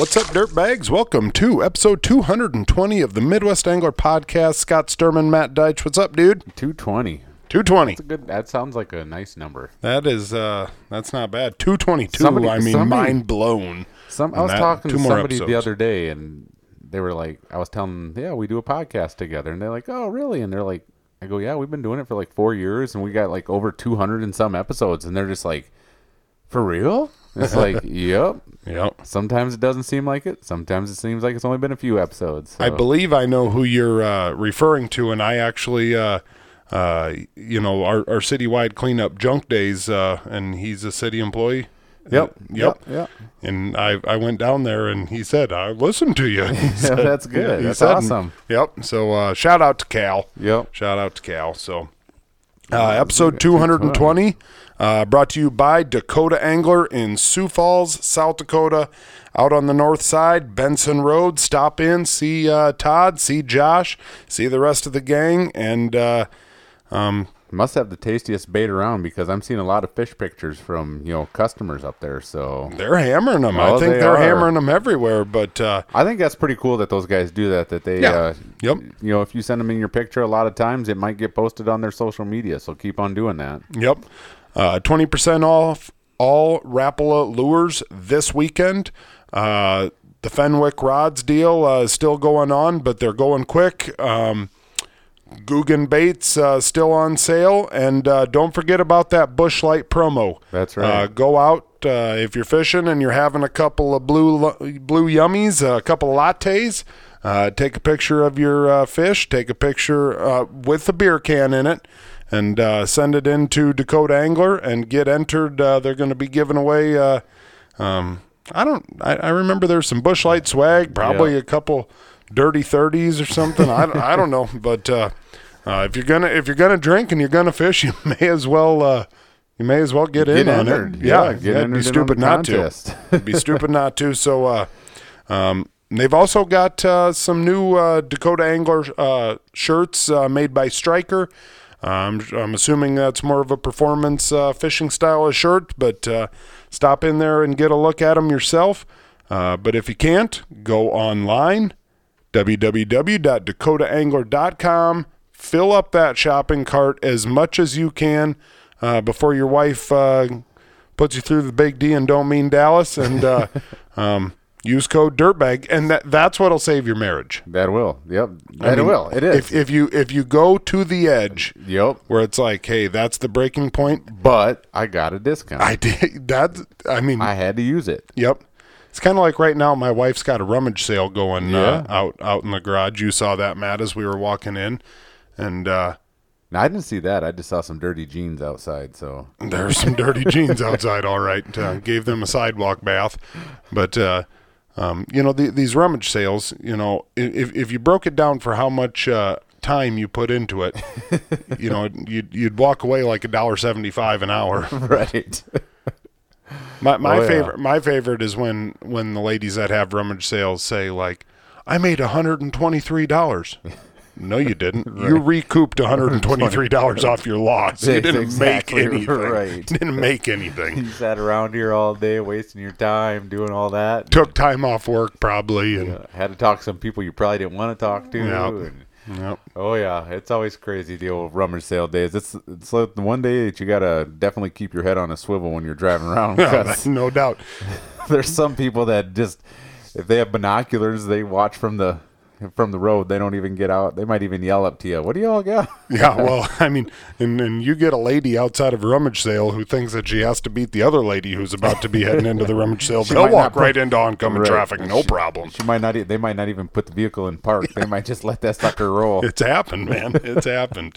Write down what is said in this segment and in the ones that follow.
What's up, dirtbags? Welcome to episode 220 of the Midwest Angler Podcast. Scott Sturman, Matt Deitch. What's up, dude? 220. 220. That's a good. That sounds like a nice number. That is, uh, that's not bad. 222. Somebody- I mean, somebody- mind blown. Some. I And was that- talking two to more somebody the episodes. other day, and they were like, I was telling, them, yeah, we do a podcast together, and they're like, oh, really? And they're like, I go, yeah, we've been doing it for like four years, and we got like over 200 and some episodes, and they're just like, for real? It's like, yep. Yep. Sometimes it doesn't seem like it. Sometimes it seems like it's only been a few episodes. I believe I know who you're uh, referring to, and I actually, uh, uh, you know, our, our citywide cleanup junk days, uh, and he's a city employee. Yep. Uh, yep. Yep. And I, I went down there, and he said, "I listened to you." He said- That's good. he That's said- awesome. Yep. So uh, shout out to Cal. Yep. Shout out to Cal. So, uh, episode 220, uh, brought to you by Dakota Angler in Sioux Falls, South Dakota, out on the north side, Benson Road. Stop in, see uh, Todd, see Josh, see the rest of the gang, and uh, um, Must have the tastiest bait around because I'm seeing a lot of fish pictures from you know customers up there. So they're hammering them. I Oh, think they they're are. hammering them everywhere. But uh, I think that's pretty cool that those guys do that. That they, Yeah. uh, Yep. you know, if you send them in your picture, a lot of times it might get posted on their social media. So keep on doing that. Yep. Uh, 20% off all Rapala lures this weekend. Uh, the Fenwick rods deal uh, is still going on, but they're going quick. Um, Guggen baits uh, still on sale, and uh, don't forget about that Busch Light promo. That's right. Uh, go out uh, if you're fishing and you're having a couple of blue blue yummies, a couple of lattes. Uh, take a picture of your uh, fish. Take a picture uh, with the beer can in it, and uh, send it in to Dakota Angler and get entered. Uh, they're going to be giving away. Uh, um, I don't. I, I remember there's some Busch Light swag, probably Yeah. a couple dirty thirties or something. I, don't- I don't know, but uh, uh, if you're gonna if you're gonna drink and you're gonna fish, you may as well. Uh, you may as well get, in Get on it. Yeah, Yeah, get it'd be stupid not contest. to. It'd be stupid not to. So, uh, um, they've also got uh, some new uh, Dakota Angler uh, shirts uh, made by Striker. Um, I'm assuming that's more of a performance uh, fishing style of shirt, but uh, stop in there and get a look at them yourself. Uh, but if you can't, go online www.dakotaangler.com. Fill up that shopping cart as much as you can uh, before your wife uh, puts you through the big D and don't mean Dallas. And uh, um, use code Dirtbag, and that that's what'll save your marriage. That will. Yep. I That mean, will. It is. If if you if you go to the edge yep. where it's like, hey, that's the breaking point. But I got a discount. I did that. I mean, I had to use it. Yep. It's kind of like right now. My wife's got a rummage sale going uh, out out in the garage. You saw that, Matt, as we were walking in, and uh, Now, I didn't see that. I just saw some dirty jeans outside. So there's some dirty jeans outside. All right, uh, gave them a sidewalk bath, but uh, um, you know the, these rummage sales. You know, if if you broke it down for how much uh, time you put into it, you know, you'd you'd walk away like a dollar seventy five an hour. right. My my Oh, yeah. favorite my favorite is when when the ladies that have rummage sales say like, "I made hundred and twenty three dollars." no, you didn't. You recouped one hundred and twenty three dollars off your loss. You didn't exactly make anything. right. Didn't make anything. you sat around here all day wasting your time doing all that. Took time off work probably, and Uh, had to talk to some people you probably didn't want to talk to. Yep. and- yep. oh yeah, it's always crazy the old rummage sale days. It's it's like the one day that you gotta definitely keep your head on a swivel when you're driving around. No doubt. there's some people that just if they have binoculars, they watch from the from the road. They don't even get out. They might even yell up to you. What do y'all got? Yeah, well, I mean, and, and you get a lady outside of a rummage sale who thinks that she has to beat the other lady who's about to be heading into the rummage sale. They'll walk right into oncoming Right. traffic, no She- problem. She might not. They might not even put the vehicle in park. They might just let that sucker roll. It's happened, man. It's happened.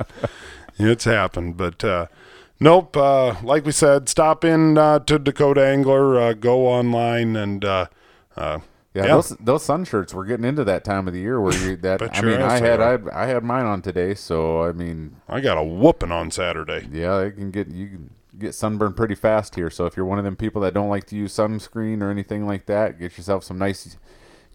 It's happened. But uh, nope. Uh, like we said, stop in uh, to Dakota Angler. Uh, go online and uh, uh, Yeah, Yeah. those those sun shirts. We're getting into that time of the year where you that. I mean, I had I. I had mine on today, so I mean, I got a whooping on Saturday. yeah, it can get you can get sunburned pretty fast here. So if you're one of them people that don't like to use sunscreen or anything like that, get yourself some nice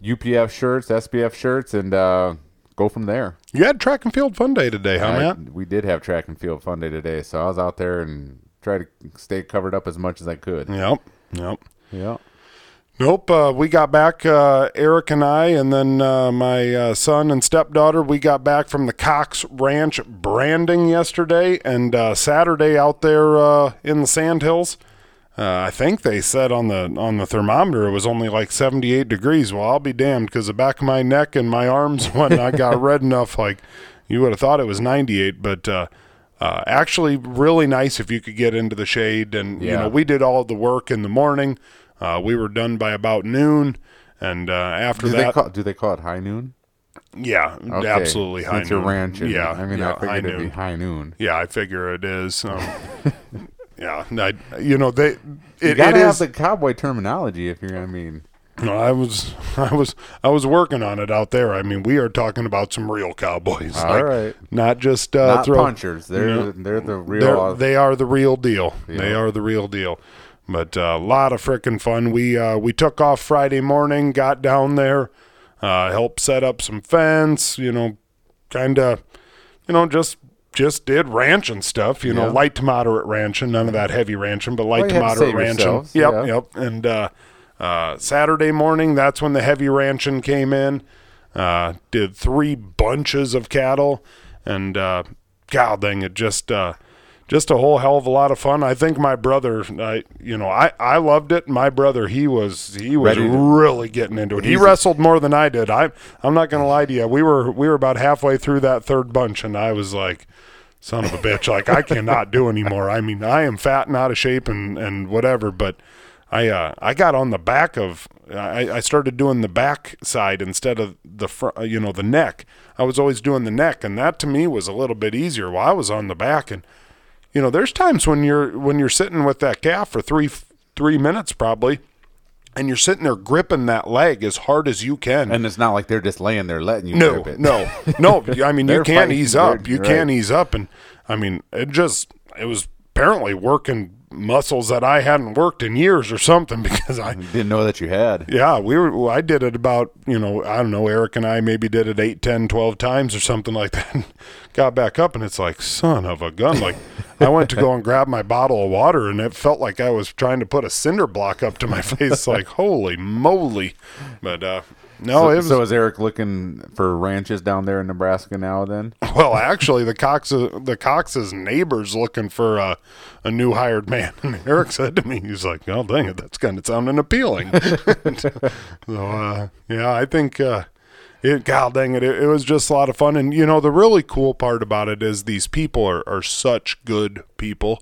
UPF shirts, SPF shirts, and uh, go from there. You had track and field fun day today, huh, I- Matt? we did have track and field fun day today, so I was out there and tried to stay covered up as much as I could. Yep. Yep. Yeah. Nope. Uh, we got back, uh, Eric and I, and then uh, my uh, son and stepdaughter. We got back from the Cox Ranch branding yesterday, and uh, Saturday out there uh, in the Sandhills. Uh, I think they said on the on the thermometer it was only like 78 degrees. Well, I'll be damned because the back of my neck and my arms when I got red enough, like you would have thought it was 98. But uh, uh, actually, really nice if you could get into the shade. And you know, we did all the work in the morning. Uh, we were done by about noon, and uh, after Do that, they call do they call it high noon? yeah, Okay, absolutely high Since you're noon. ranching, Yeah, I mean, yeah, I figured it'd noon. be high noon. Yeah, I figure it is. Um, yeah, I, you know they. You gotta it have is. the cowboy terminology if you're. I mean, No, I was, I was, I was working on it out there. I mean, we are talking about some real cowboys, All like, right. not just uh, not throw. punchers. They're Yeah. they're the They're, real. they are the real deal. They are the real deal. But a lot of frickin' fun. We uh, we took off Friday morning, got down there, uh, helped set up some fence. You know, kind of, you know, just just did ranching stuff. You know, Yeah. light to moderate ranching. None of that heavy ranching, but light Well, to have to moderate ranching. Yep, yeah. yep. And uh, uh, Saturday morning, that's when the heavy ranching came in. Uh, did three bunches of cattle, and uh, God dang it, just uh, just a whole hell of a lot of fun. I think my brother, I you know, I I loved it. My brother, he was he was to- really getting into it. He wrestled more than I did. I I'm not gonna lie to you. We were we were about halfway through that third bunch, and I was like. Son of a bitch! Like I cannot do anymore. I mean, I am fat and out of shape and and whatever, but I uh, I got on the back of I, I started doing the back side instead of the front, you know the neck. I was always doing the neck, and that to me was a little bit easier. While I was on the back, and you know, there's times when you're when you're sitting with that calf for three three minutes probably, and you're sitting there gripping that leg as hard as you can. and it's not like they're just laying there letting you No, grip it. no, no. I mean, you can ease up. You right. can ease up, and I mean, it just it was apparently working muscles that I hadn't worked in years or something because I. Didn't know that you had. Yeah, we were. well, I did it about you know I don't know. Eric and I maybe did it eight, ten, twelve times or something like that. And got back up, and it's like son of a gun. Like I went to go and grab my bottle of water, and it felt like I was trying to put a cinder block up to my face. like holy moly! But uh, no, So, it was. so is Eric looking for ranches down there in Nebraska now? Then Well, actually, the Cox the Cox's neighbors looking for a, a new hired man. And Eric said to me, he's like, "Oh, dang it, that's kind of sounding appealing." so, uh, yeah, I think uh, it. God dang it, it, it was just a lot of fun. And you know, the really cool part about it is these people are are such good people.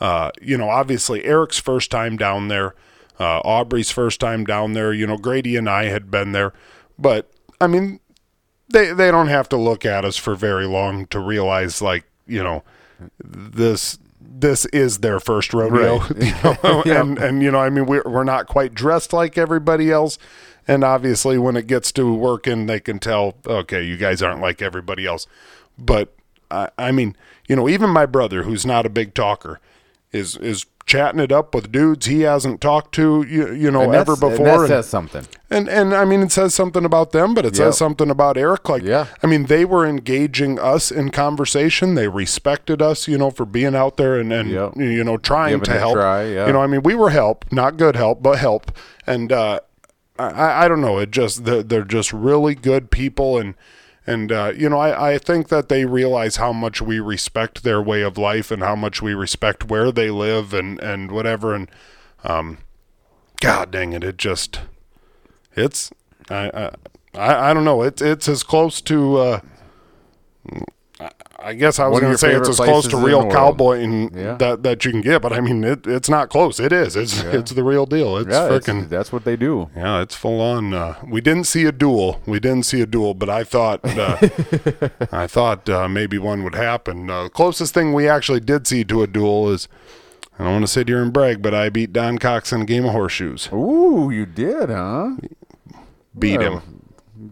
Uh, you know, obviously Eric's first time down there, uh, Aubrey's first time down there. You know, Grady and I had been there, but I mean, they they don't have to look at us for very long to realize like you know this this is their first rodeo Right. you know? and and you know I mean we're we're not quite dressed like everybody else and obviously when it gets to working they can tell okay you guys aren't like everybody else but I, I mean you know even my brother who's not a big talker is is chatting it up with dudes he hasn't talked to you, you know ever that's- and before that and- says something. and and I mean, it says something about them, but it Yep. says something about Eric. Like, Yeah. I mean, they were engaging us in conversation. They respected us, you know, for being out there and and Yep. you know trying Giving to help. try, yeah. You know, I mean, we were help, not good help, but help. And uh, I- I I don't know, it just they're, they're just really good people and. And uh, you know, I, I think that they realize how much we respect their way of life and how much we respect where they live and, and whatever. And um, God dang it, it just it's I I I, don't know. It's it's as close to. Uh, I- guess I was going to say it's as close to real cowboy Yeah. that that you can get, but I mean it, it's not close. It is. It's it's the real deal. It's Yeah, freaking that's what they do. yeah. It's full on. Uh, we didn't see a duel. We didn't see a duel, but I thought uh, I thought uh, maybe one would happen. Uh, closest thing we actually did see to a duel is. I don't want to sit here and brag, but I beat Don Cox in a game of horseshoes. Ooh, you did, huh? Beat him.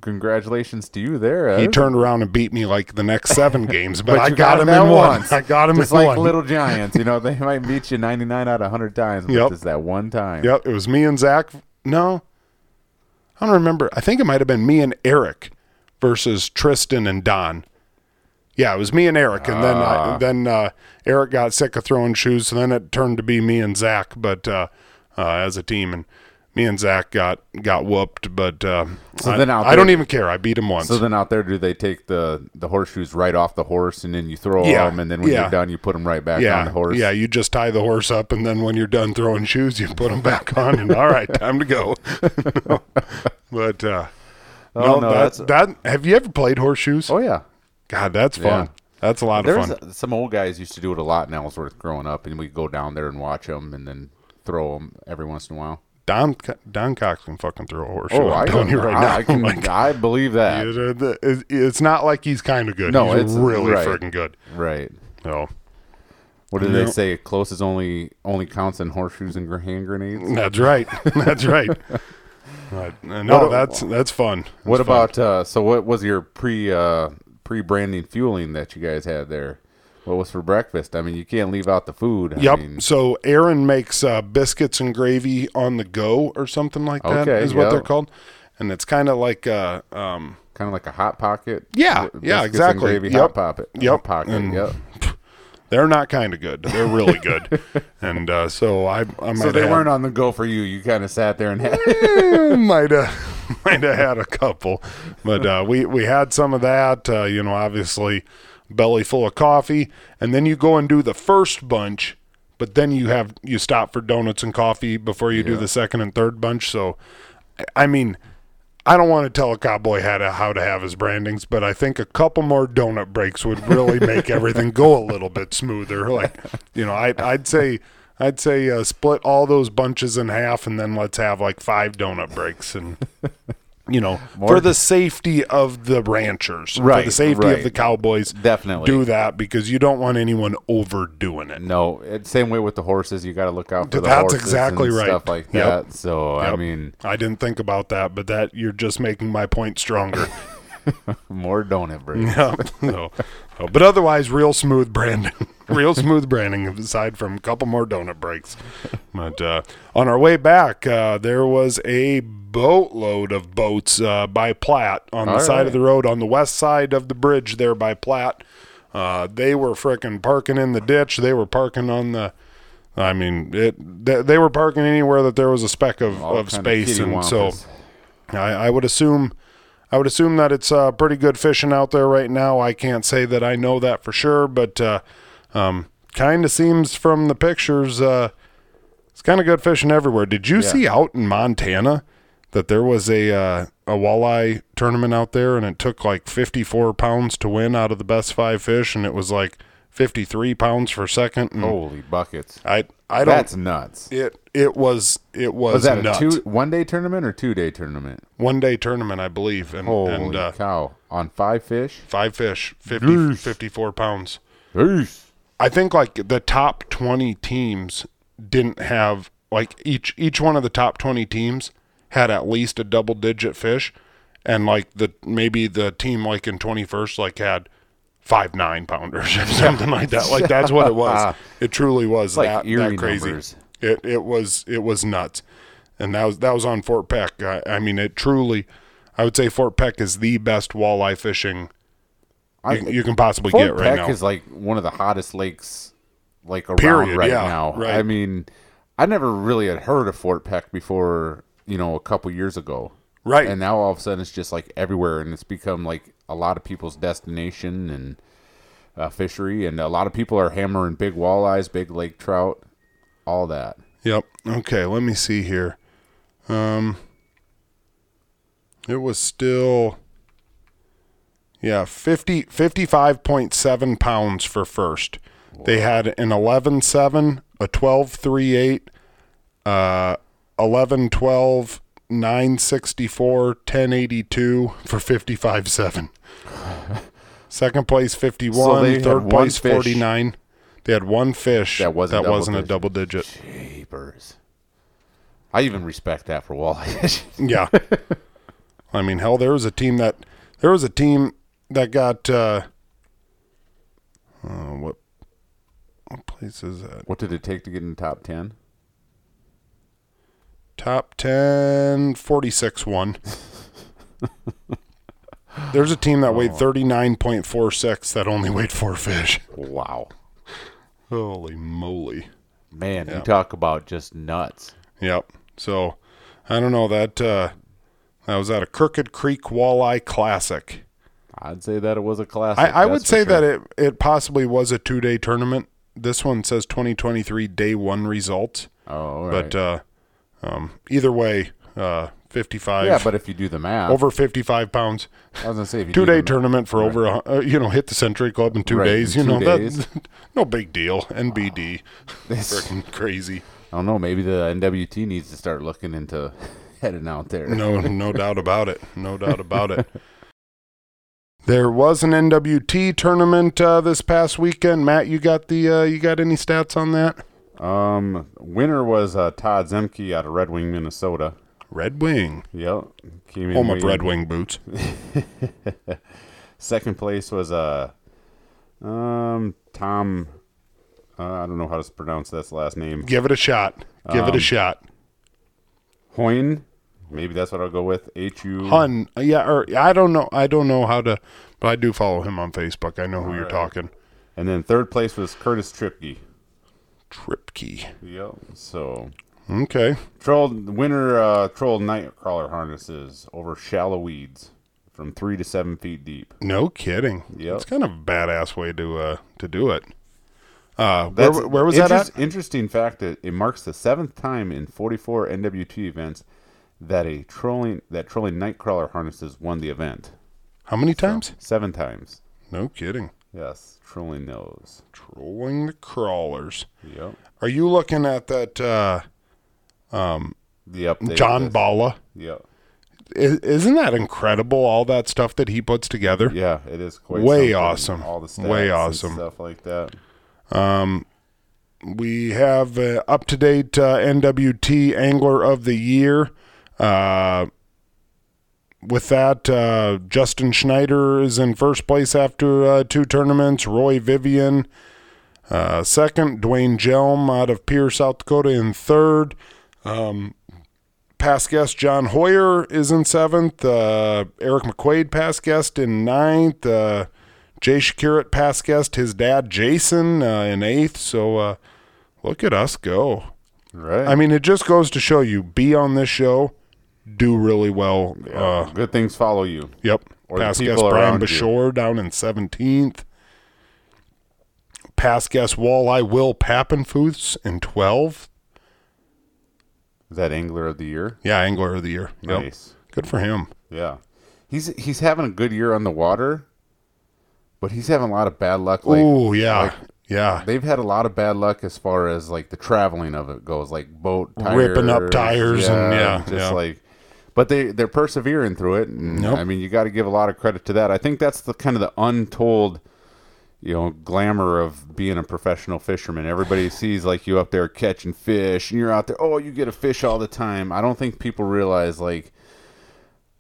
Congratulations to you there. He turned around and beat me like the next seven games, but, I you got, him in one. once. I got him Just in like one. little giants, you know, they might beat you 99 out of 100 times, but Yep. just that one time. Yep, it was me and Zach. No, I don't remember. I think it might have been me and Eric versus Tristan and Don. Yeah, it was me and Eric, and then I, Ah. then uh, Eric got sick of throwing shoes, so then it turned to be me and Zach, but uh, uh, as a team, and me and Zach got got whooped, but uh, So I, then out I don't even care. I beat him once. So then out there, do they take the the horseshoes right off the horse and then you throw Yeah, them, and then when yeah. you're done, you put them right back yeah, on the horse? yeah. You just tie the horse up, and then when you're done throwing shoes, you put them back on, and all right, time to go. but uh, Oh, no, no, that, that's- that. Have you ever played horseshoes? Oh yeah. God, that's fun. That's a lot of There's fun. some old guys used to do it a lot in Ellsworth growing up, and we'd go down there and watch them, and then throw them every once in a while. Don Don Cox can fucking throw a horseshoe. Oh, I'm I telling can, you right I, now. I, can, Like, I believe that. it- it- it- it's not like he's kind of good. No, he's it's- really right. freaking good. Right. So What did they say? Close is only only counts in horseshoes and hand grenades. that's right. that's right. But, uh, no, What- that's that's fun. What fun. about uh, so? What was your pre uh, pre branding fueling that you guys had there? What was for breakfast? I mean, you can't leave out the food. I Yep. mean, so Aaron makes uh, biscuits and gravy on the go or something like that is Okay, Is what they're called, and it's kind of like uh, um, kind of like a hot pocket. Yeah, Biscuits yeah, and exactly. gravy Yep. hot pocket. Yep. Hot pocket. And- yep. they're not kind of good. They're really good, and uh, so I I might So they have, weren't on the go for you. You kind of sat there and had. might have might have had a couple, but uh, we we had some of that. Uh, you know, obviously, belly full of coffee, and then you go and do the first bunch, but then you have you stop for donuts and coffee before you do the second and third bunch. So, I- I mean. I don't want to tell a cowboy how to how to have his brandings, but I think a couple more donut breaks would really make everything go a little bit smoother. Like, you know, I, I'd say I'd say uh, split all those bunches in half, and then let's have like five donut breaks, and you know, for the safety of the ranchers, for the Right, safety of the cowboys, Definitely. do that because you don't want anyone overdoing it. No, it's same way with the horses. You got to look out for the That's horses exactly and right. Stuff like Yep. that. So I mean, I didn't think about that, but that you're just making my point stronger. more donut breaks. Yeah. no. Oh, But otherwise, real smooth branding. Real smooth branding, aside from a couple more donut breaks. But uh, on our way back, uh, there was a boatload of boats uh, by Platte on the All side right. of the road, on the west side of the bridge there by Platte. Uh, they were frickin' parking in the ditch. They were parking on the. I mean, it. They, they were parking anywhere that there was a speck of, All of space, kitty and so. I, I would assume I would assume that it's uh, pretty good fishing out there right now. I can't say that I know that for sure, but uh, um, kind of seems from the pictures uh, it's kind of good fishing everywhere. Did you Yeah. see out in Montana that there was a uh, a walleye tournament out there and it took like 54 pounds to win out of the best five fish and it was like 53 pounds for second and Holy buckets! I I don't That's nuts. it it was it was, Was that nuts. a two one day tournament or two day tournament? one day tournament I believe and Holy and uh, cow! On five fish. five fish 50 Yeesh. 54 pounds Peace. I think like the top 20 teams didn't have like each each one of the top 20 teams had at least a double digit fish. And like the maybe the team like in 21st like had five nine pounders or something like that. Like that's what it was. It truly was like that, that crazy. numbers. it it was it was nuts. And that was that was on fort peck. I, I mean it truly i would say fort peck is the best walleye fishing I- you, you can possibly Fort get right Peck now. is like one of the hottest lakes like around Period, right yeah, now. right. I mean, I never really had heard of Fort Peck before, you know, a couple years ago. Right. And now all of a sudden it's just like everywhere and it's become like a lot of people's destination and uh, fishery and a lot of people are hammering big walleyes, big lake trout, all that. Yep. Okay, let me see here. Um it was still yeah, 50 55.7 pounds for first. They had an 11.7, a 12 3 8, uh 11.12, 964, 1082 for 55.7. Second place 51, So they had third one place fish 49. They had one fish That wasn't double wasn't a digit. double digit. Jeepers. I even respect that for walleye. Yeah. I mean, hell, there was a team that there was a team that got uh, uh what what place is that? what did it take to get in the top 10? Top 10 46 one. There's a team that Oh. weighed 39.46 that only weighed four fish. Wow. Holy moly. Man, you talk about just nuts. Yep. So, I don't know that uh, that was at a Crooked Creek Walleye Classic. I'd say that it was a classic. I, I would say sure. that it it possibly was a two day tournament. This one says 2023 day one results, Oh, all but uh, um, either way, uh, 55 yeah, but if you do the math, over 55 pounds. I was gonna say you two day tournament for over a, uh, you know hit the Century Club in two Right, days. in You two know days. that no big deal. NBD, This- freaking crazy. I don't know. Maybe the NWT needs to start looking into heading out there. No, no doubt about it. No doubt about it. There was an NWT tournament uh, this past weekend. Matt, you got the uh, you got any stats on that? Um, winner was uh, Todd Zemke out of Red Wing, Minnesota. Red Wing, Yep, came home of Red Wing boots. Second place was uh, um, Tom. Uh, I don't know how to pronounce that's last name. Give it a shot. Give it a Um, shot. Hoyne. Maybe that's what I'll go with. H U. Hun, yeah, or I don't know. I don't know how to, but I do follow him on Facebook. I know who you're Alright. talking. And then third place was Curtis Tripke. Tripkey. Yep. So Okay. troll winner uh, troll nightcrawler harnesses over shallow weeds from three to seven feet deep. No kidding. Yep. It's kind of a badass way to uh to do it. Uh, where, where was that at? Interesting fact that it marks the seventh time in 44 NWT events that a trolling that trolling nightcrawler harnesses won the event. How many times? Seven times. No kidding. Yes, trolling those. Trolling the crawlers. Yep. Are you looking at that uh, The update. John list. Balla? Yep. Isn't that incredible? All that stuff that he puts together. Yeah, it is quite Way something. awesome. All the stats Way awesome. stuff like that. Um, We have uh, up to date uh, NWT Angler of the Year. Uh, with that, uh, Justin Schneider is in first place after uh, two tournaments. Roy Vivian uh, second. Dwayne Jelm out of Pierre, South Dakota in third. Um, past guest John Hoyer is in seventh. Uh, Eric McQuaid, past guest, in ninth. Uh, Jay Shakirat, past guest, his dad Jason uh, in eighth. So uh, look at us go. Right. I mean, it just goes to show you be on this show, do really well. Uh, Good things follow you. yep. Or Past guest Brian around you. Bashore down in 17th. Past guest Walleye Will Pappenfuss in 12th. Is that angler of the year? Yeah, Angler of the Year. Yep. Nice. Good for him. Yeah. He's he's having a good year on the water, but he's having a lot of bad luck. Like oh yeah, like, yeah. they've had a lot of bad luck as far as like the traveling of it goes, like boat tires, Ripping up tires and- yeah, just yeah. like. But they they're persevering through it, and Yep. I mean you got to give a lot of credit to that. I think that's the kind of the untold, you know, glamour of being a professional fisherman. Everybody sees like you up there catching fish, and you're out there. Oh, you get a fish all the time. I don't think people realize like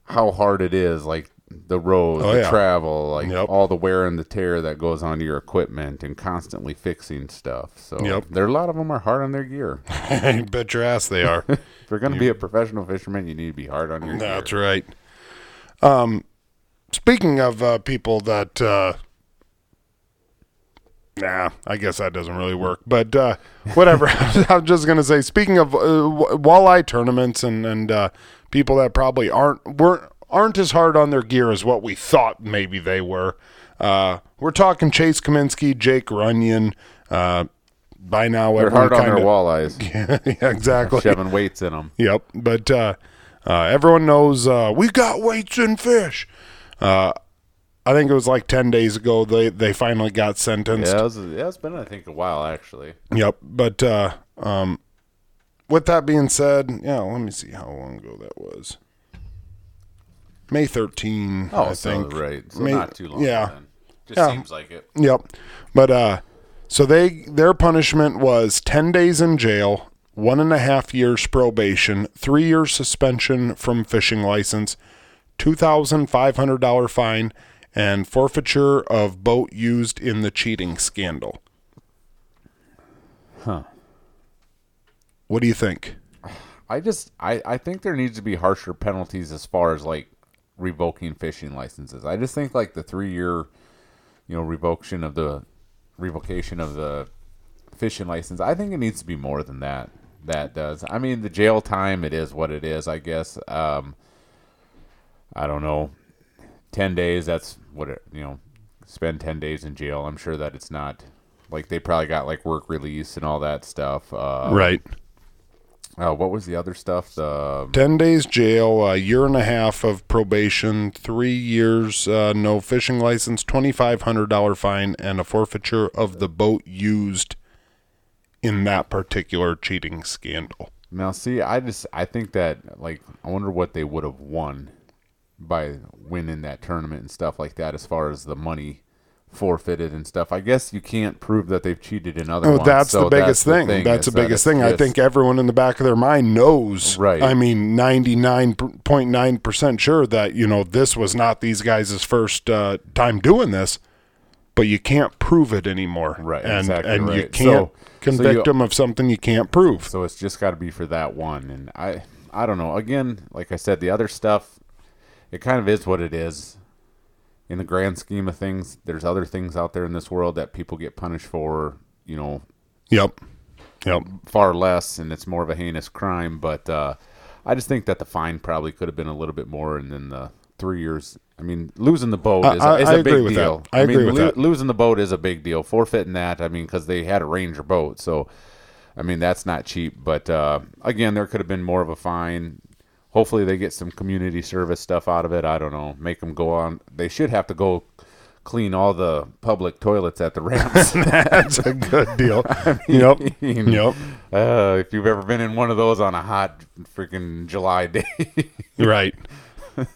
how hard it is, like the road, Oh, the yeah. travel, like Yep. all the wear and the tear that goes onto your equipment, and constantly fixing stuff. So Yep. there a lot of them are hard on their gear. You bet your ass they are. if you're going to be a professional fisherman, you need to be hard on your That's gear. right. Um, speaking of uh, people that, uh, nah, I guess that doesn't really work. But uh, whatever. I'm just gonna say. Speaking of uh, walleye tournaments and and uh, people that probably aren't weren't aren't as hard on their gear as what we thought maybe they were. Uh, we're talking Chase Cominsky, Jake Runyan. Uh, by now, They're hard on their kinda- walleyes, yeah, exactly. shoving weights in them. Yep, but uh, uh, everyone knows uh, we got weights in fish. Uh, I think it was like ten days ago they they finally got sentenced. Yeah, it was, yeah, it's been I think a while actually. Yep, but uh, um, with that being said, yeah, let me see how long ago that was. May thirteen, Oh, I so, think. right, so May- not too long. Yeah, then. just Yeah. seems like it. Yep. But uh so they their punishment was ten days in jail, one and a half years probation, three years suspension from fishing license, two thousand five hundred dollar fine, and forfeiture of boat used in the cheating scandal. Huh. What do you think? I just I, I think there needs to be harsher penalties as far as like revoking fishing licenses. I just think like the three year, you know, revocation of the revocation of the fishing license. I think it needs to be more than that. that does. I mean, the jail time, it is what it is, I guess. Um, I don't know. 10 days, that's what it, you know, spend 10 days in jail. I'm sure that it's not like they probably got like work release and all that stuff. Uh, right. Oh, what was the other stuff? The 10 days jail, a year and a half of probation, three years, uh, no fishing license, $2,500 fine, and a forfeiture of the boat used in that particular cheating scandal. now, see, I just I think that like I wonder what they would have won by winning that tournament and stuff like that, as far as the money forfeited and stuff. I guess you can't prove that they've cheated in other Oh, ones. that's so the biggest that's thing. That's the that biggest it's thing. I think everyone in the back of their mind knows. Right. I mean, 99.9% sure that, you know, this was not these guys' first uh, time doing this, but you can't prove it anymore. Right, And, exactly and you can't So- so convict you- them of something you can't prove. So it's just got to be for that one. And I, I don't know. Again, like I said, the other stuff, it kind of is what it is. In the grand scheme of things, there's other things out there in this world that people get punished for, you know, Yep. Yep. far less, and it's more of a heinous crime. But uh, I just think that the fine probably could have been a little bit more, and then the three years. I mean, losing the boat I- is, I- is I a agree big with that. deal. I agree mean, with that. Losing the boat is a big deal. Forfeiting that, I mean, because they had a Ranger boat, so I mean that's not cheap. But uh, again, there could have been more of a fine. Hopefully, they get some community service stuff out of it. I don't know. Make them go on. They should have to go clean all the public toilets at the ramps. That's a good deal. yep. mean- Yep. Uh, if you've ever been in one of those on a hot freaking July day, Right.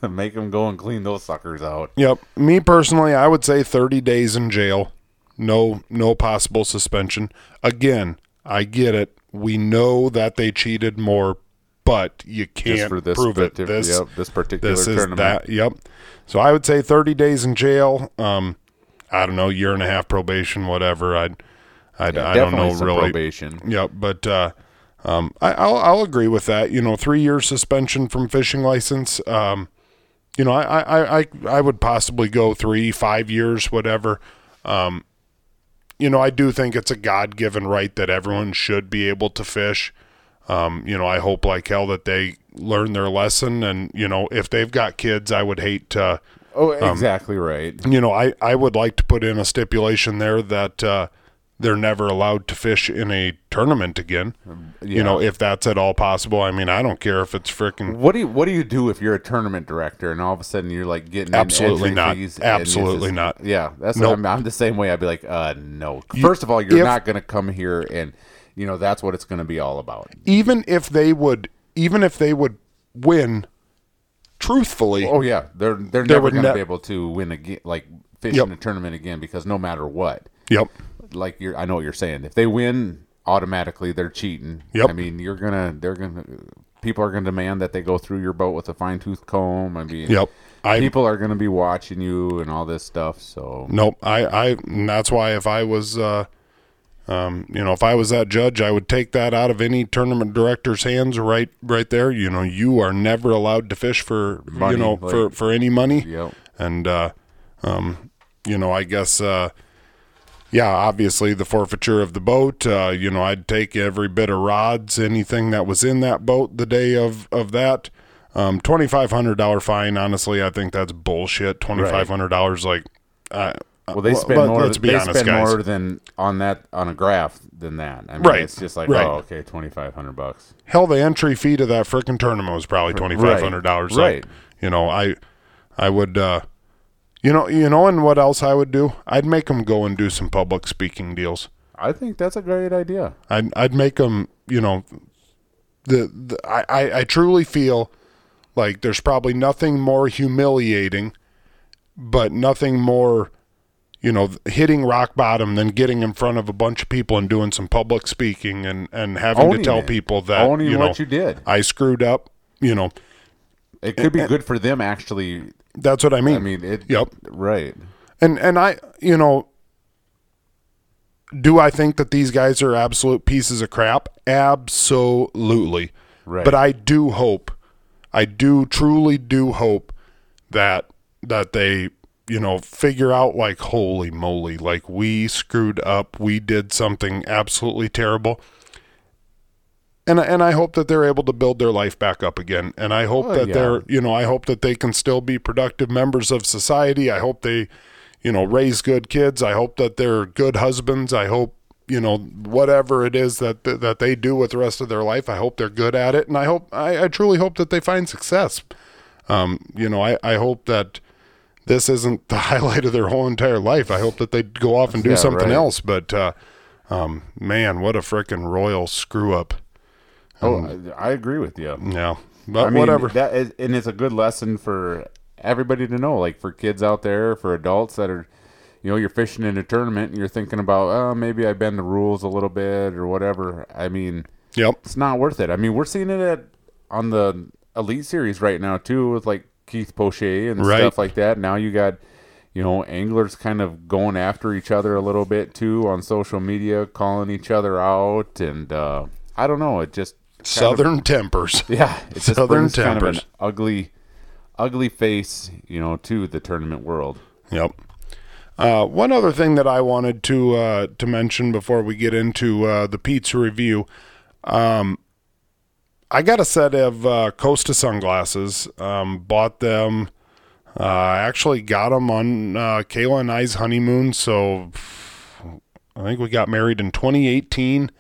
make them go and clean those suckers out. Yep. Me personally, I would say 30 days in jail. No no possible suspension. Again, I get it. We know that they cheated more, but you can't for this, prove it. This yep, this particular this is tournament. that. Yep. So I would say 30 days in jail. Um I don't know, year and a half probation, whatever. I'd I'd Yeah, I don't know really. probation. Yep, but uh, um, I, I'll I'll agree with that. You know, three years suspension from fishing license. Um, you know, I, I, I, I would possibly go three, five years, whatever. Um, you know, I do think it's a God given right that everyone should be able to fish. Um, you know, I hope like hell that they learn their lesson. And, you know, if they've got kids, I would hate to, Oh, exactly right. you know, I, I would like to put in a stipulation there that uh, they're never allowed to fish in a tournament again. You know, if that's at all possible. I mean, I don't care if it's freaking What do you What do you do if you're a tournament director and all of a sudden you're like getting Absolutely not. Absolutely just- not. Yeah, that's Nope. I'm, I'm the same way. I'd be like, uh, no. First of all, you're if- not going to come here and you know that's what it's going to be all about. even if they would, even if they would win, truthfully, Oh yeah, they're they're They never going to ne- be able to win again, like fish Yep. in a tournament again because no matter what, yep, like you're, I know what you're saying. If they win, automatically they're cheating. Yep. I mean, you're gonna, they're gonna, people are gonna demand that they go through your boat with a fine tooth comb. I mean, yep. I people are gonna be watching you and all this stuff. So Nope. I, I, that's why if I was, uh, um, you know, if I was that judge, I would take that out of any tournament director's hands right, right there. You know, you are never allowed to fish for, Money, you know, like- for, for any money. Yep. And, uh, um, you know, I guess, uh, yeah, obviously the forfeiture of the boat, uh, you know, I'd take every bit of rods, anything that was in that boat the day of, of that. Um, $2,500 fine. Honestly, I think that's bullshit. $2,500, like, uh, well, they spend let- more. let's be they honest, spend guys. more than on that on a graph than that. I mean, Right, It's just like, right. oh, okay, twenty five hundred bucks. Hell, the entry fee to that frickin' tournament was probably twenty five hundred dollars. right. you know, I, I would, uh, you know, you know, and what else I would do? I'd make them go and do some public speaking deals. I think that's a great idea. I'd, I'd make them, you know, the, the I, I, I truly feel like there's probably nothing more humiliating, but nothing more, you know, hitting rock bottom then getting in front of a bunch of people and doing some public speaking and, and having Owning to tell it. people that, Owning you know, what you did. I screwed up, you know, It could be good for them actually. that's what I mean. I mean, it. Yep. Right. And and I, you know, do I think that these guys are absolute pieces of crap? Absolutely. Right. But I do hope, I do truly do hope that that they, you know, figure out like holy moly, like we screwed up, we did something absolutely terrible. and and I hope that they're able to build their life back up again. And I hope Well, that yeah. they're you know I hope that they can still be productive members of society. I hope they you know raise good kids. I hope that they're good husbands. I hope you know whatever it is that that they do with the rest of their life. I hope they're good at it, and I hope I, I truly hope that they find success. Um, you know, I I hope that this isn't the highlight of their whole entire life. I hope that they go off and do Yeah, something right. else. But uh, um, man, what a freaking royal screw up. Oh, I, I agree with you. Yeah, but I mean, whatever. That is, and it's a good lesson for everybody to know, like for kids out there, for adults that are, you know, you're fishing in a tournament and you're thinking about, oh, maybe I bend the rules a little bit or whatever. I mean, yep. it's not worth it. I mean, we're seeing it at on the Elite Series right now too, with like Keith Poche and Right. stuff like that. Now you got, you know, anglers kind of going after each other a little bit too on social media, calling each other out, and uh, I don't know. It just kind of- Southern tempers. yeah, it just Southern brings kind of an tempers. ugly, ugly face, you know, to the tournament world. Yep. Uh, one other thing that I wanted to uh, to mention before we get into uh, the pizza review, um, I got a set of uh, Costa sunglasses. Um, bought them. Uh, I actually got them on uh, Kayla and I's honeymoon. So I think we got married in 2018.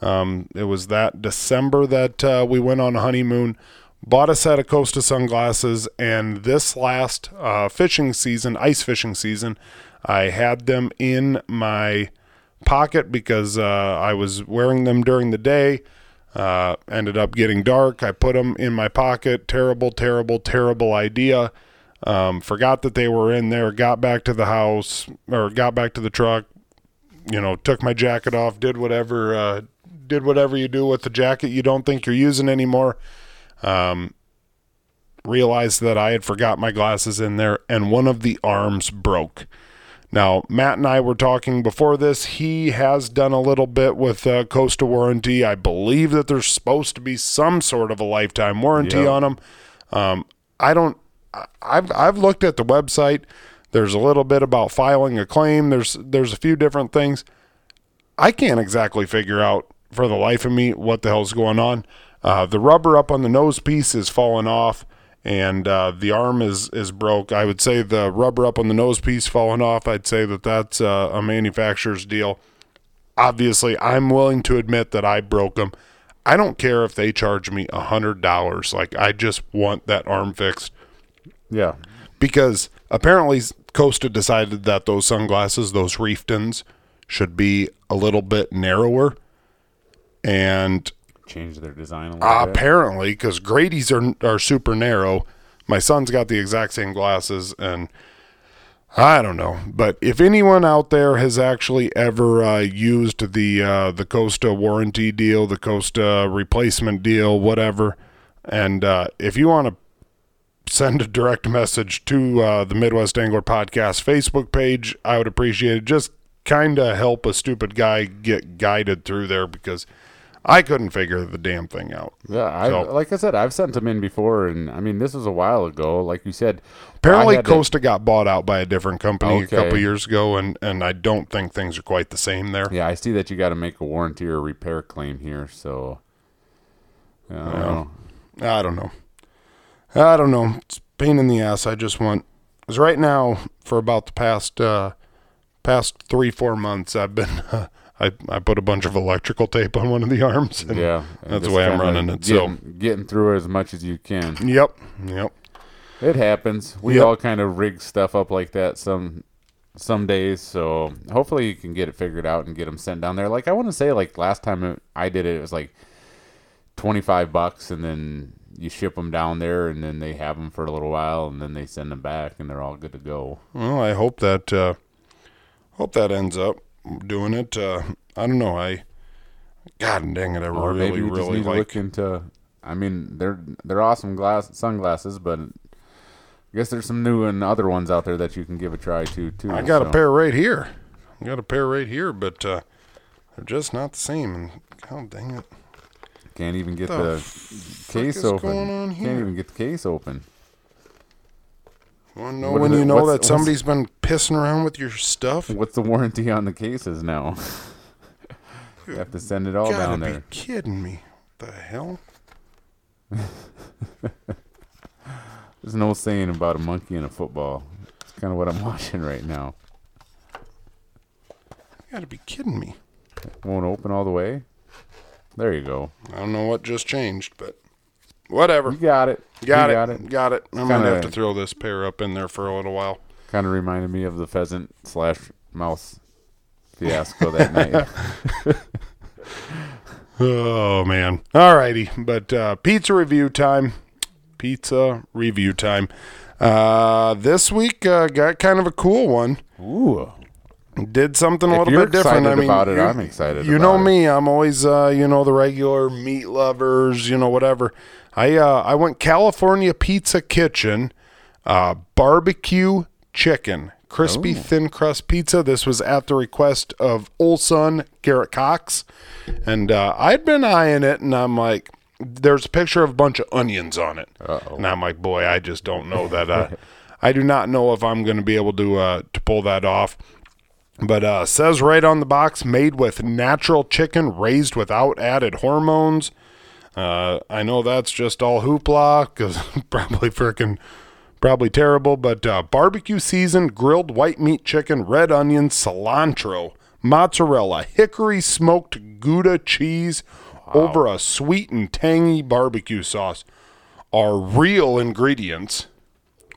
Um, it was that December that uh, we went on a honeymoon. Bought a set of Costa sunglasses, and this last uh, fishing season, ice fishing season, I had them in my pocket because uh, I was wearing them during the day. Uh, ended up getting dark. I put them in my pocket. Terrible, terrible, terrible idea. Um, forgot that they were in there. Got back to the house or got back to the truck. You know, took my jacket off. Did whatever. Uh, did whatever you do with the jacket you don't think you're using anymore. Um, realized that I had forgot my glasses in there, and one of the arms broke. Now, Matt and I were talking before this. He has done a little bit with uh, Costa warranty. I believe that there's supposed to be some sort of a lifetime warranty Yeah. on them. Um, I don't. I've I've looked at the website. There's a little bit about filing a claim. There's there's a few different things. I can't exactly figure out for the life of me what the hell's going on. Uh, the rubber up on the nose piece is falling off, and uh, the arm is is broke. I would say the rubber up on the nose piece falling off. I'd say that that's uh, a manufacturer's deal. Obviously, I'm willing to admit that I broke them. I don't care if they charge me a hundred dollars. Like I just want that arm fixed Yeah, because apparently Costa decided that those sunglasses, those Reeftons, should be a little bit narrower. And change their design a little bit. apparently, because Grady's are are super narrow, my son's got the exact same glasses, and I don't know. But if anyone out there has actually ever uh, used the uh, the Costa warranty deal, the Costa replacement deal, whatever, and uh, if you want to send a direct message to uh, the Midwest Angler Podcast Facebook page, I would appreciate it. Just kind of help a stupid guy get guided through there because I couldn't figure the damn thing out. Yeah, I So- like I said, I've sent them in before, and I mean, this was a while ago. Like you said, Apparently, had to- Costa got bought out by a different company a couple years ago, and, and I don't think things are quite the same there. yeah, I see that you got to make a warranty or repair claim here. So, I don't know. I don't know. I don't know. It's a pain in the ass. I just want because right now for about the past uh, past three four months, I've been I I put a bunch of electrical tape on one of the arms. And, yeah, and that's the way I'm running it, so- Getting, getting through it as much as you can. Yep. Yep. It happens. We Yep. all kind of rig stuff up like that some some days. So hopefully you can get it figured out and get them sent down there. Like I want to say, like last time it- I did it, it was like twenty five bucks, and then you ship them down there, and then they have them for a little while, and then they send them back, and they're all good to go. Well, I hope that uh, hope that ends up doing it. Uh, I don't know. I God dang it! I Or really maybe we just really need to look into. I mean, they're they're awesome glass sunglasses, but I guess there's some new and other ones out there that you can give a try to too. I got a pair right here. I got a pair right here, but uh, they're just not the same. And God dang it! Can't even get The the, case open. Can't even get the case open. Know What when you it? know that somebody's been pissing around with your stuff? What's the warranty on the cases now? you have to send it all Gotta down be there. kidding me! What the hell? There's no saying about a monkey and a football. It's kind of what I'm watching right now. You gotta be kidding me. It Won't open all the way. There you go. I don't know what just changed, but whatever. You got it. Got you it. Got it. Got it. I'm gonna have to throw this pair up in there for a little while. Kind of reminded me of the pheasant slash mouse fiasco that night. Oh man. Alrighty, but uh, pizza review time. Pizza review time. Uh, this week uh, got kind of a cool one. Ooh. Did something a little bit different. I mean, about it, I'm excited You know it. me. I'm always, uh, you know, the regular meat lovers. You know, whatever. I uh, I went California Pizza Kitchen, uh, barbecue chicken, crispy thin crust pizza. This was at the request of Olson Garrett Cox, and uh, I'd been eyeing it, and I'm like, there's a picture of a bunch of onions on it, Uh-oh. and I'm like, boy, I just don't know that. Uh, I do not know if I'm going to be able to uh, to pull that off. But uh, says right on the box, made with natural chicken raised without added hormones. Uh, I know that's just all hoopla because probably freaking, probably terrible. But uh, barbecue seasoned grilled white meat chicken, red onion, cilantro, mozzarella, hickory smoked Gouda cheese over a sweet and tangy barbecue sauce are real ingredients.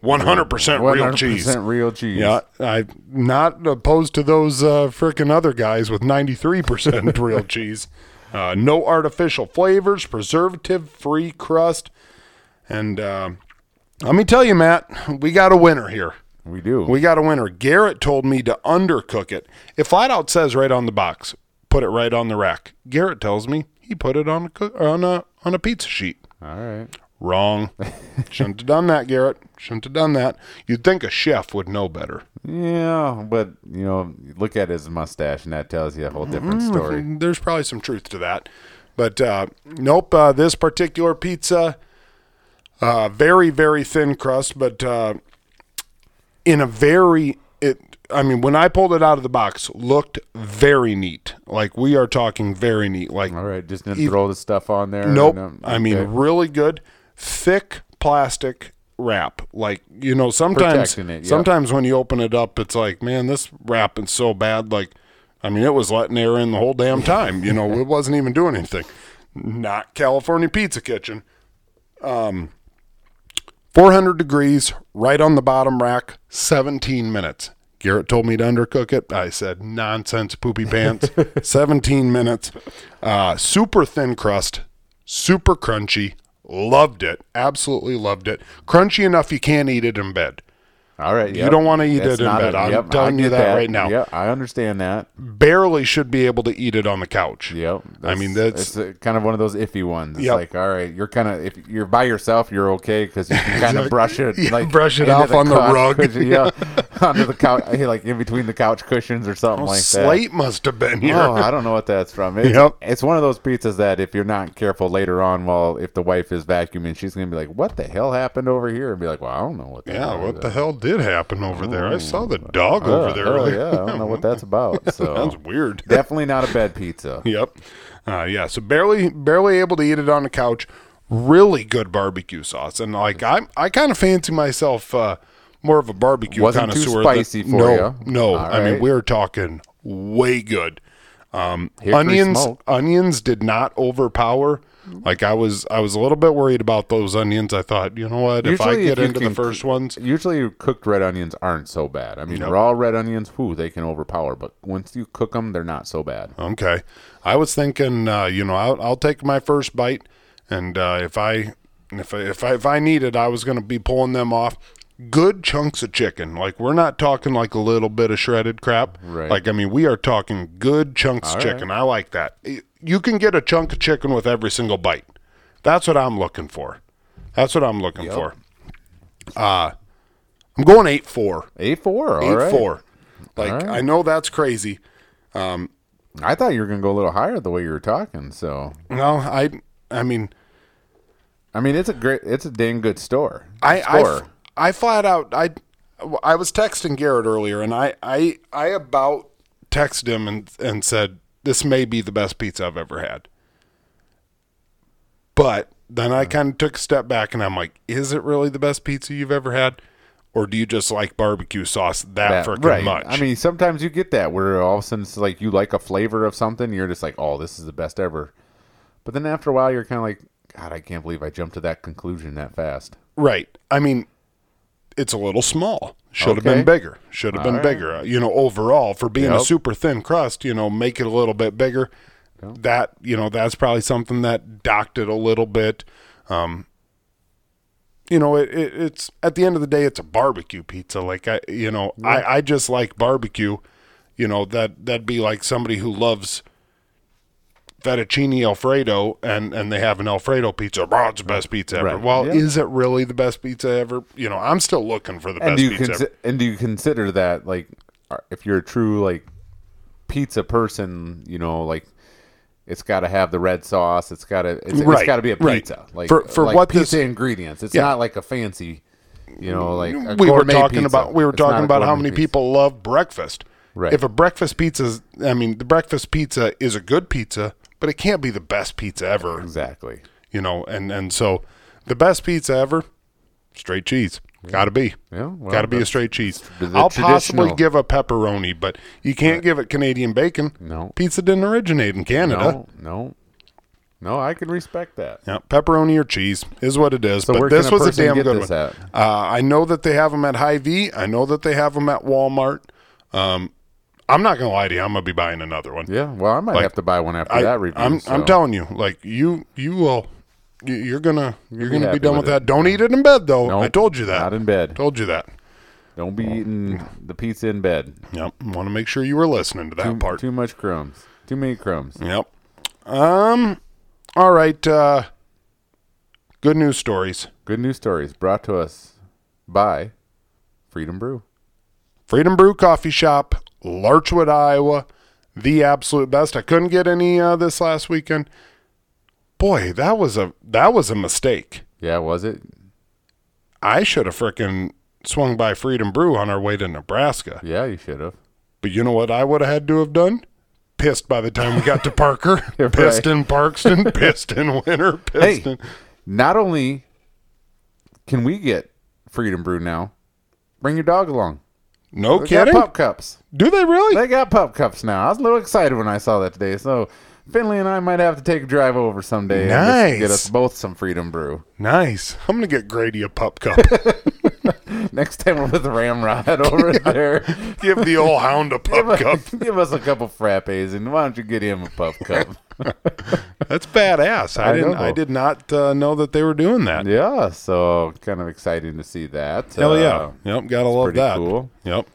100% real cheese. 100% real cheese. Yeah, I'm not opposed to those uh, frickin' other guys with 93% real cheese. Uh, no artificial flavors, preservative free crust. And uh, let me tell you, Matt, we got a winner here. We do. We got a winner. Garrett told me to undercook it. It flat out says right on the box, put it right on the rack. Garrett tells me he put it on a, on a, on a pizza sheet. All right. Wrong. Shouldn't have done that, Garrett. Shouldn't have done that. You'd think a chef would know better. Yeah, but you know, look at his mustache, and that tells you a whole different Mm-hmm. story. There's probably some truth to that. But uh, nope, uh, this particular pizza, uh, very, very thin crust, but uh, in a very, it. I mean, when I pulled it out of the box, looked very neat. Like we are talking very neat. Like All right, just didn't throw the stuff on there. Nope. and, um, I mean, okay. really good, thick plastic wrap. Like you know, sometimes it, yep. sometimes when you open it up, it's like, man, this wrap is so bad. Like, I mean, it was letting air in the whole damn time. You know, it wasn't even doing anything. Not California Pizza Kitchen. Um, 400 degrees, right on the bottom rack, 17 minutes. Garrett told me to undercook it. I said, nonsense, poopy pants. 17 minutes. Uh, super thin crust, super crunchy. Loved it. Absolutely loved it. Crunchy enough you can't eat it in bed. All right, you yep. don't wanna eat That's it in bed. I'm I telling you get that right now. Yeah, I understand that. Barely should be able to eat it on the couch. Yep. I mean, that's- it's uh, kind of one of those iffy ones. It's Yep. like, all right, you're kind of if you're by yourself, you're okay because you can kind of brush it, Yeah, like brush it off on the rug. cushion, yeah, under the couch, like in between the couch cushions or something like that. Slate must have been here. Oh, I don't know what that's from. It's, Yep. it's one of those pizzas that if you're not careful later on, well, if the wife is vacuuming, she's gonna be like, "What the hell happened over here?" And be like, "Well, I don't know what." The yeah, what the that." hell did happen over there? I saw the dog Oh, over there. oh, yeah, I don't know what that's about. So That's weird. definitely not a bed pizza. Yep. Uh, yeah. So barely, barely able to eat it on the couch. Really good barbecue sauce, and like I, I kind of fancy myself uh, more of a barbecue Wasn't too connoisseur. spicy for no, ya. No, All I mean we're talking way good. Hickory onions, onions did not overpower. Like I was, I was a little bit worried about those onions. I thought, you know what, if I Usually get you into the can first ones, Usually, cooked red onions aren't so bad. I mean, Nope. raw red onions, whew, they can overpower. But once you cook them, they're not so bad. Okay. I was thinking, uh, you know, I'll, I'll take my first bite, and uh, if I if I, if I if I needed, I was going to be pulling them off. Good chunks of chicken. Like we're not talking like a little bit of shredded crap. Right. Like I mean, we are talking good chunks of chicken. I like that. You can get a chunk of chicken with every single bite. That's what I'm looking for. That's what I'm looking Yep. for. Uh I'm going eight four. Eight four, Eight right. four. Like right. I know that's crazy. I thought you were gonna go a little higher the way you were talking. So, No, I I mean I mean, it's a great, it's a dang good store. I, I, store. f- I flat out I I was texting Garrett earlier and I I I about texted him and and said this may be the best pizza I've ever had. But then I hmm. kind of took a step back and I'm like, is it really the best pizza you've ever had? Or do you just like barbecue sauce that, That- freaking much? I mean, sometimes you get that where all of a sudden it's like you like a flavor of something, you're just like, oh, this is the best ever. But then after a while, you're kind of like, God, I can't believe I jumped to that conclusion that fast. right. I mean, it's a little small. Should have Okay. been bigger. Should have been right. bigger. You know, overall, for being a super thin crust, you know, make it a little bit bigger. That, you know, that's probably something that docked it a little bit. Um, you know, it, it, it's at the end of the day, it's a barbecue pizza. Like I, you know, I, I just like barbecue. You know that that'd be like somebody who loves fettuccine alfredo and and they have an alfredo pizza. Oh, it's the best pizza ever. Right. Well, Yeah. is it really the best pizza ever? You know, I'm still looking for the And best do you pizza. consi- and do you consider that like uh, if you're a true like pizza person, you know, like it's got to have the red sauce. It's got to it's, Right, it's got to be a right. pizza. Like For- for like what pizza this- ingredients. It's Yeah. not like a fancy, you know, like we were talking pizza. about we were It's talking about how many pizza. people love breakfast. Right. If a breakfast pizza, I mean, the breakfast pizza is a good pizza, but it can't be the best pizza ever. exactly. You know, and and so the best pizza ever, straight cheese. Got to be. Yeah, well, Got to be a straight cheese. I'll possibly give a pepperoni, but you can't give it Canadian bacon. No. Pizza didn't originate in Canada. No, no, no. I can respect that. Yeah, pepperoni or cheese is what it is. So but this a was a damn good one. Uh, I know that they have them at Hy-Vee. I know that they have them at Walmart. Um, I'm not gonna lie to you. I'm gonna be buying another one. Yeah. Well, I might Like, have to buy one after I, that review. I'm, so. I'm telling you, like you, you will, you- you're gonna, you're be gonna be happy done with with that. Don't eat it in bed though. Nope, I told you that. Not in bed. told you that. Don't be eating the pizza in bed. Yep. Want to make sure you were listening to that Too, part. too much crumbs. Too many crumbs. Yep. Um. All right. Uh, good news stories. Good news stories brought to us by Freedom Brew. Freedom Brew Coffee Shop, Larchwood, Iowa. The absolute best. I couldn't get any uh, this last weekend. Boy, that was a that was a mistake. Yeah, was it? I should have frickin' swung by Freedom Brew on our way to Nebraska. Yeah, you should have. But you know what I would have had to have done? Pissed by the time we got to Parker. Pissed in Parkston. pissed in Winner. Pissed Hey, in. not only can we get Freedom Brew now, bring your dog along. No They got kidding. pup cups. Do they really? They got pup cups now. I was a little excited when I saw that today. So Finley and I might have to take a drive over someday and get us both some Freedom Brew. nice. I'm gonna get Grady a pup cup. Next time we're with Ramrod over there, Give the old hound a pup cup. give us a couple frappes and why don't you get him a pup cup? That's badass. I, I didn't. know. I did not uh, know that they were doing that. yeah, so kind of exciting to see that. Hell Uh, yeah. Yep. Gotta love pretty that. cool. Yep.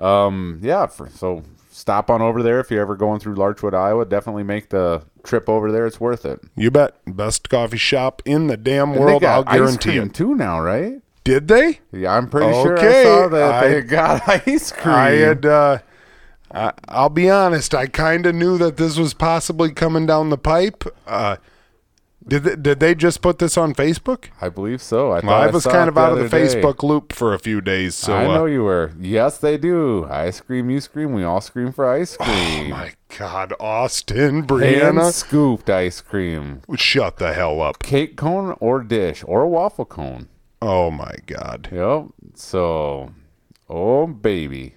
Um, yeah, for, so stop on over there if you're ever going through Larchwood, Iowa. Definitely make the trip over there. It's worth it. You bet. Best coffee shop in the damn And world. I'll guarantee it. too now, right? Did they? Yeah, I'm pretty sure I saw that I- they got ice cream. I had. Uh, I, I'll be honest. I kind of knew that this was possibly coming down the pipe. Uh, did they, did they just put this on Facebook? I believe so. I, Well, I I was saw kind of out of the day. Facebook loop for a few days. So I uh, know you were. Yes, they do. I scream, you scream. We all scream for ice Oh cream. my God, Austin, Hand Brianna, scooped ice cream. shut the hell up. Cake cone or dish or a waffle cone. Oh my God, Yep. So, oh baby.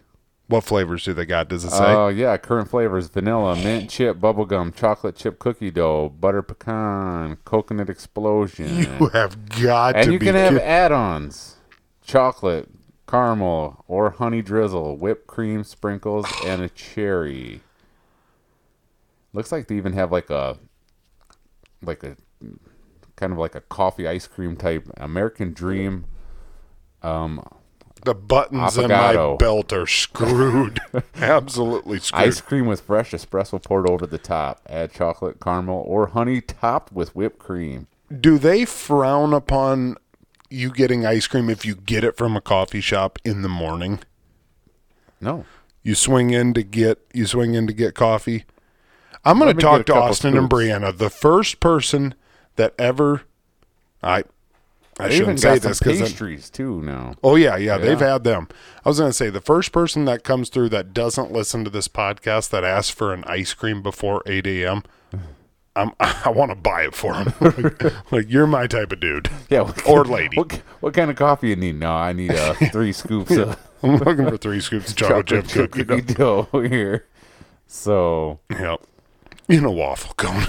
what flavors do they got? Does it say? Oh yeah, current flavors: vanilla, mint chip, bubblegum, chocolate chip cookie dough, butter pecan, coconut explosion. you have got and to you be can have kid- add-ons: chocolate, caramel, or honey drizzle, whipped cream sprinkles, and a cherry. Looks like they even have like a, like a, kind of like a coffee ice cream type American Dream. Um, the buttons in my belt are screwed. Absolutely screwed. Ice cream with fresh espresso poured over the top. Add chocolate, caramel, or honey topped with whipped cream. Do they frown upon you getting ice cream if you get it from a coffee shop in the morning? No. You swing in to get you swing in to get coffee. I'm going to talk to Austin and. Brianna. The first person that ever I I They shouldn't say this because pastries too now. Oh yeah, yeah, they've had them. I was going to say the first person that comes through that doesn't listen to this podcast that asks for an ice cream before 8 a.m. I'm I want to buy it for him. like, like, you're my type of dude. Yeah, what or lady. What, what kind of coffee you need? No, I need uh, three scoops of I'm looking for three scoops of chocolate chip cookie dough. dough here. So Yep. In a waffle cone.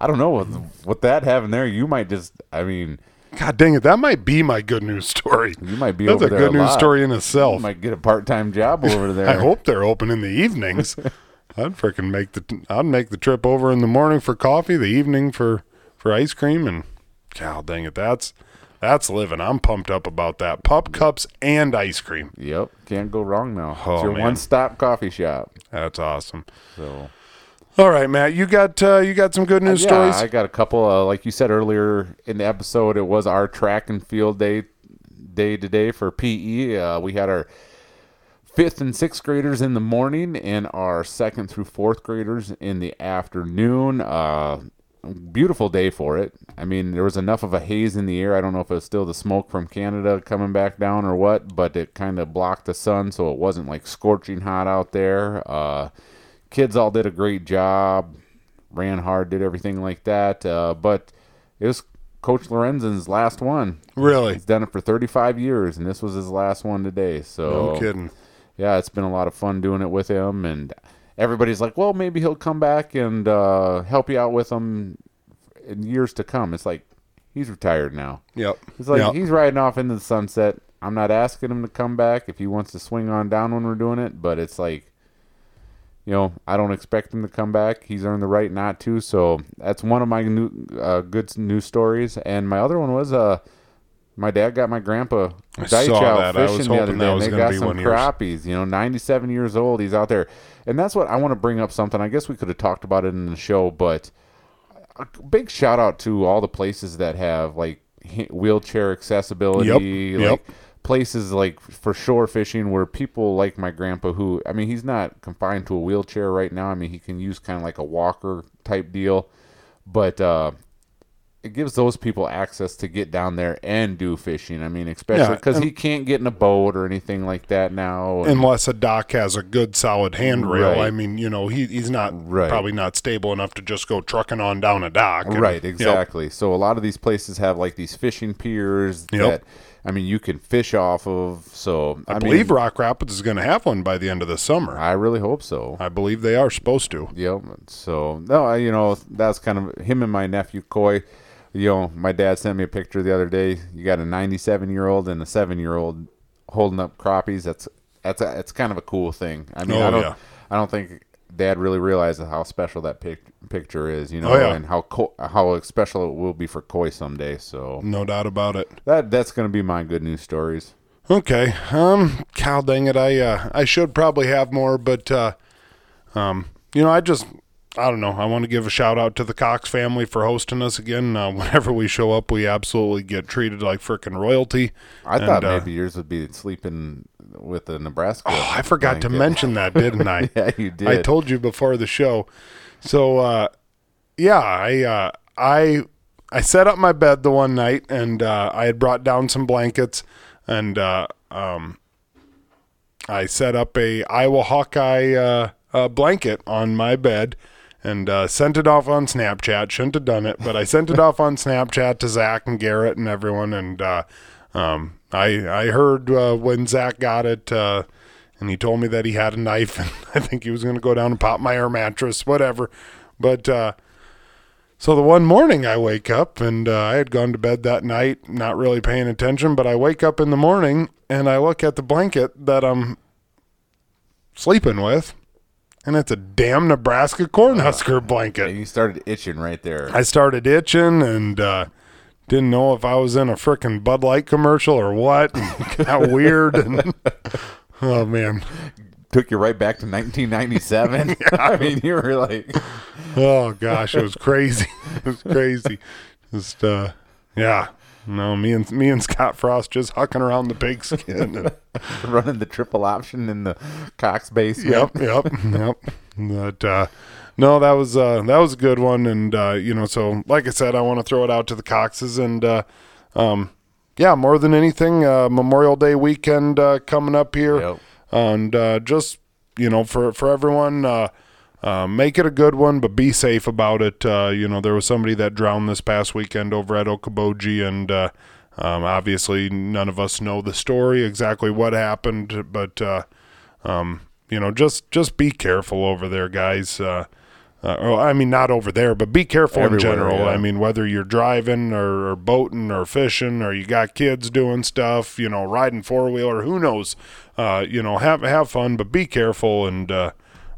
I don't know what what that having there. You might just. I mean, God dang it, that might be my good news story. you might be That's a good news lot. story in You itself. might get a part time job over there. I hope they're open in the evenings. I'd freaking make the I'd make the trip over in the morning for coffee, the evening for for ice cream, and God dang it, that's that's living. I'm pumped up about that. Pup cups and ice cream. Yep, can't go wrong now. Oh, it's your one stop coffee shop. That's awesome. So All right, Matt, you got uh, you got some good news yeah, stories. I got a couple. Uh, like you said earlier in the episode, it was our track and field day day today for PE. Uh, we had our fifth and sixth graders in the morning and our second through fourth graders in the afternoon. Uh, beautiful day for it. I mean, there was enough of a haze in the air. I don't know if it was still the smoke from Canada coming back down or what, but it kind of blocked the sun, so it wasn't like scorching hot out there. Uh, kids all did a great job, ran hard, did everything like that. Uh, but it was Coach Lorenzen's last one. really? He's done it for 35 years, and this was his last one today. So No kidding. yeah, it's been a lot of fun doing it with him, and everybody's like, well, maybe he'll come back and uh, help you out with them in years to come. It's like he's retired now. Yep. It's like Yep. he's riding off into the sunset. I'm not asking him to come back if he wants to swing on down when we're doing it, but it's like, you know, I don't expect him to come back. He's earned the right not to. So that's one of my new uh, good news stories. And my other one was uh, my dad got my grandpa Deitch out that. Fishing the other day. and they got some crappies. You know, 97 years old. He's out there, and that's what I want to bring up. Something I guess we could have talked about it in the show, but a big shout out to all the places that have like wheelchair accessibility, Yep, like yep. Places like for shore fishing where people like my grandpa, who I mean, he's not confined to a wheelchair right now. I mean, he can use kind of like a walker type deal, but uh, it gives those people access to get down there and do fishing. I mean, especially because and- he can't get in a boat or anything like that now. and- Unless a dock has a good solid handrail. Right. I mean, you know, he he's not Right. probably not stable enough to just go trucking on down a dock. And- Right, Yep. exactly. So a lot of these places have like these fishing piers Yep. that I mean you can fish off of. So I, I, believe mean, Rock Rapids is going to have one by the end of the summer. I really hope so. I believe they are supposed to. Yep. So no, I, you know that's kind of him and my nephew Coy. You know, my dad sent me a picture the other day. You got a 97 year old and a seven year old holding up crappies. That's that's a, it's kind of a cool thing. I mean, Oh, I don't yeah. I don't think Dad really realizes how special that pic- picture is. You know, Oh, yeah. and how co- how special it will be for Coy someday. So No doubt about it. that that's gonna be my good news stories. Okay. Um, cow dang it. I uh, I should probably have more, but uh, um, you know, I just I don't know. I want to give a shout out to the Cox family for hosting us again. Uh, whenever we show up, we absolutely get treated like freaking royalty. I thought And, uh, maybe yours would be sleeping with the Nebraska. Oh, I forgot to mention that, didn't I? Yeah, you did. I told you before the show. So uh, yeah, I uh, I I set up my bed the one night, and uh, I had brought down some blankets, and uh, um, I set up a Iowa Hawkeye uh, uh, blanket on my bed. And uh, sent it off on Snapchat. Shouldn't have done it, but I sent it off on Snapchat to Zach and Garrett and everyone. And uh, um, I I heard uh, when Zach got it, uh, and he told me that he had a knife, and I think he was going to go down and pop my air mattress, whatever. But uh, so the one morning I wake up, and uh, I had gone to bed that night, not really paying attention, but I wake up in the morning and I look at the blanket that I'm sleeping with, and it's a damn Nebraska Cornhusker blanket. And you started itching right there. I started itching and uh, didn't know if I was in a frickin' Bud Light commercial or what. Got weird. And, oh, man. Took you right back to 1997. I mean, you were like, Oh, gosh. It was crazy. It was crazy. Just, uh, yeah. No, me and me and Scott Frost just hucking around the pigskin. And, running the triple option in the Cox basement. yep, yep, yep. But uh, no, that was uh, that was a good one, and uh, you know, so like I said, I want to throw it out to the Coxes, and uh, um, yeah, more than anything, uh, Memorial Day weekend uh, coming up here, Yep. and uh, just you know, for for everyone. Uh, uh, make it a good one, but be safe about it. Uh, you know, there was somebody that drowned this past weekend over at Okoboji, and uh, um, obviously none of us know the story exactly what happened, but uh, um, you know, just just be careful over there, guys. Uh, or, I mean, not over there, but be careful in general. yeah. I mean, whether you're driving or, or boating or fishing or you got kids doing stuff, you know, riding four wheeler, who knows? Uh, you know, have have fun, but be careful. And uh,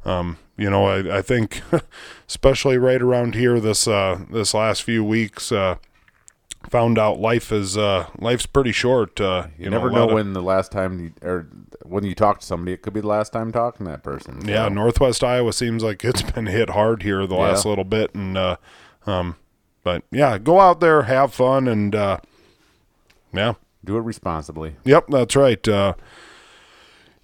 um, you know, I, I think, especially right around here, this uh, this last few weeks, uh, found out life is uh, life's pretty short. Uh, you, You know, never know of- when the last time you, or when you talk to somebody, it could be the last time talking to that person. Yeah, Northwest Iowa seems like it's been hit hard here the last Yeah. little bit, and uh, um, but yeah, go out there, have fun, and uh, yeah, do it responsibly. yep, that's right.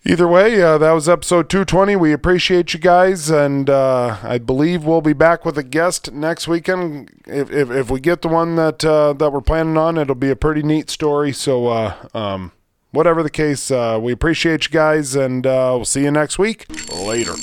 Either way, uh, that was episode 220. We appreciate you guys, and uh, I believe we'll be back with a guest next weekend. If if, if we get the one that uh, that we're planning on, it'll be a pretty neat story. So, uh, um, whatever the case, uh, we appreciate you guys, and uh, we'll see you next week. Later.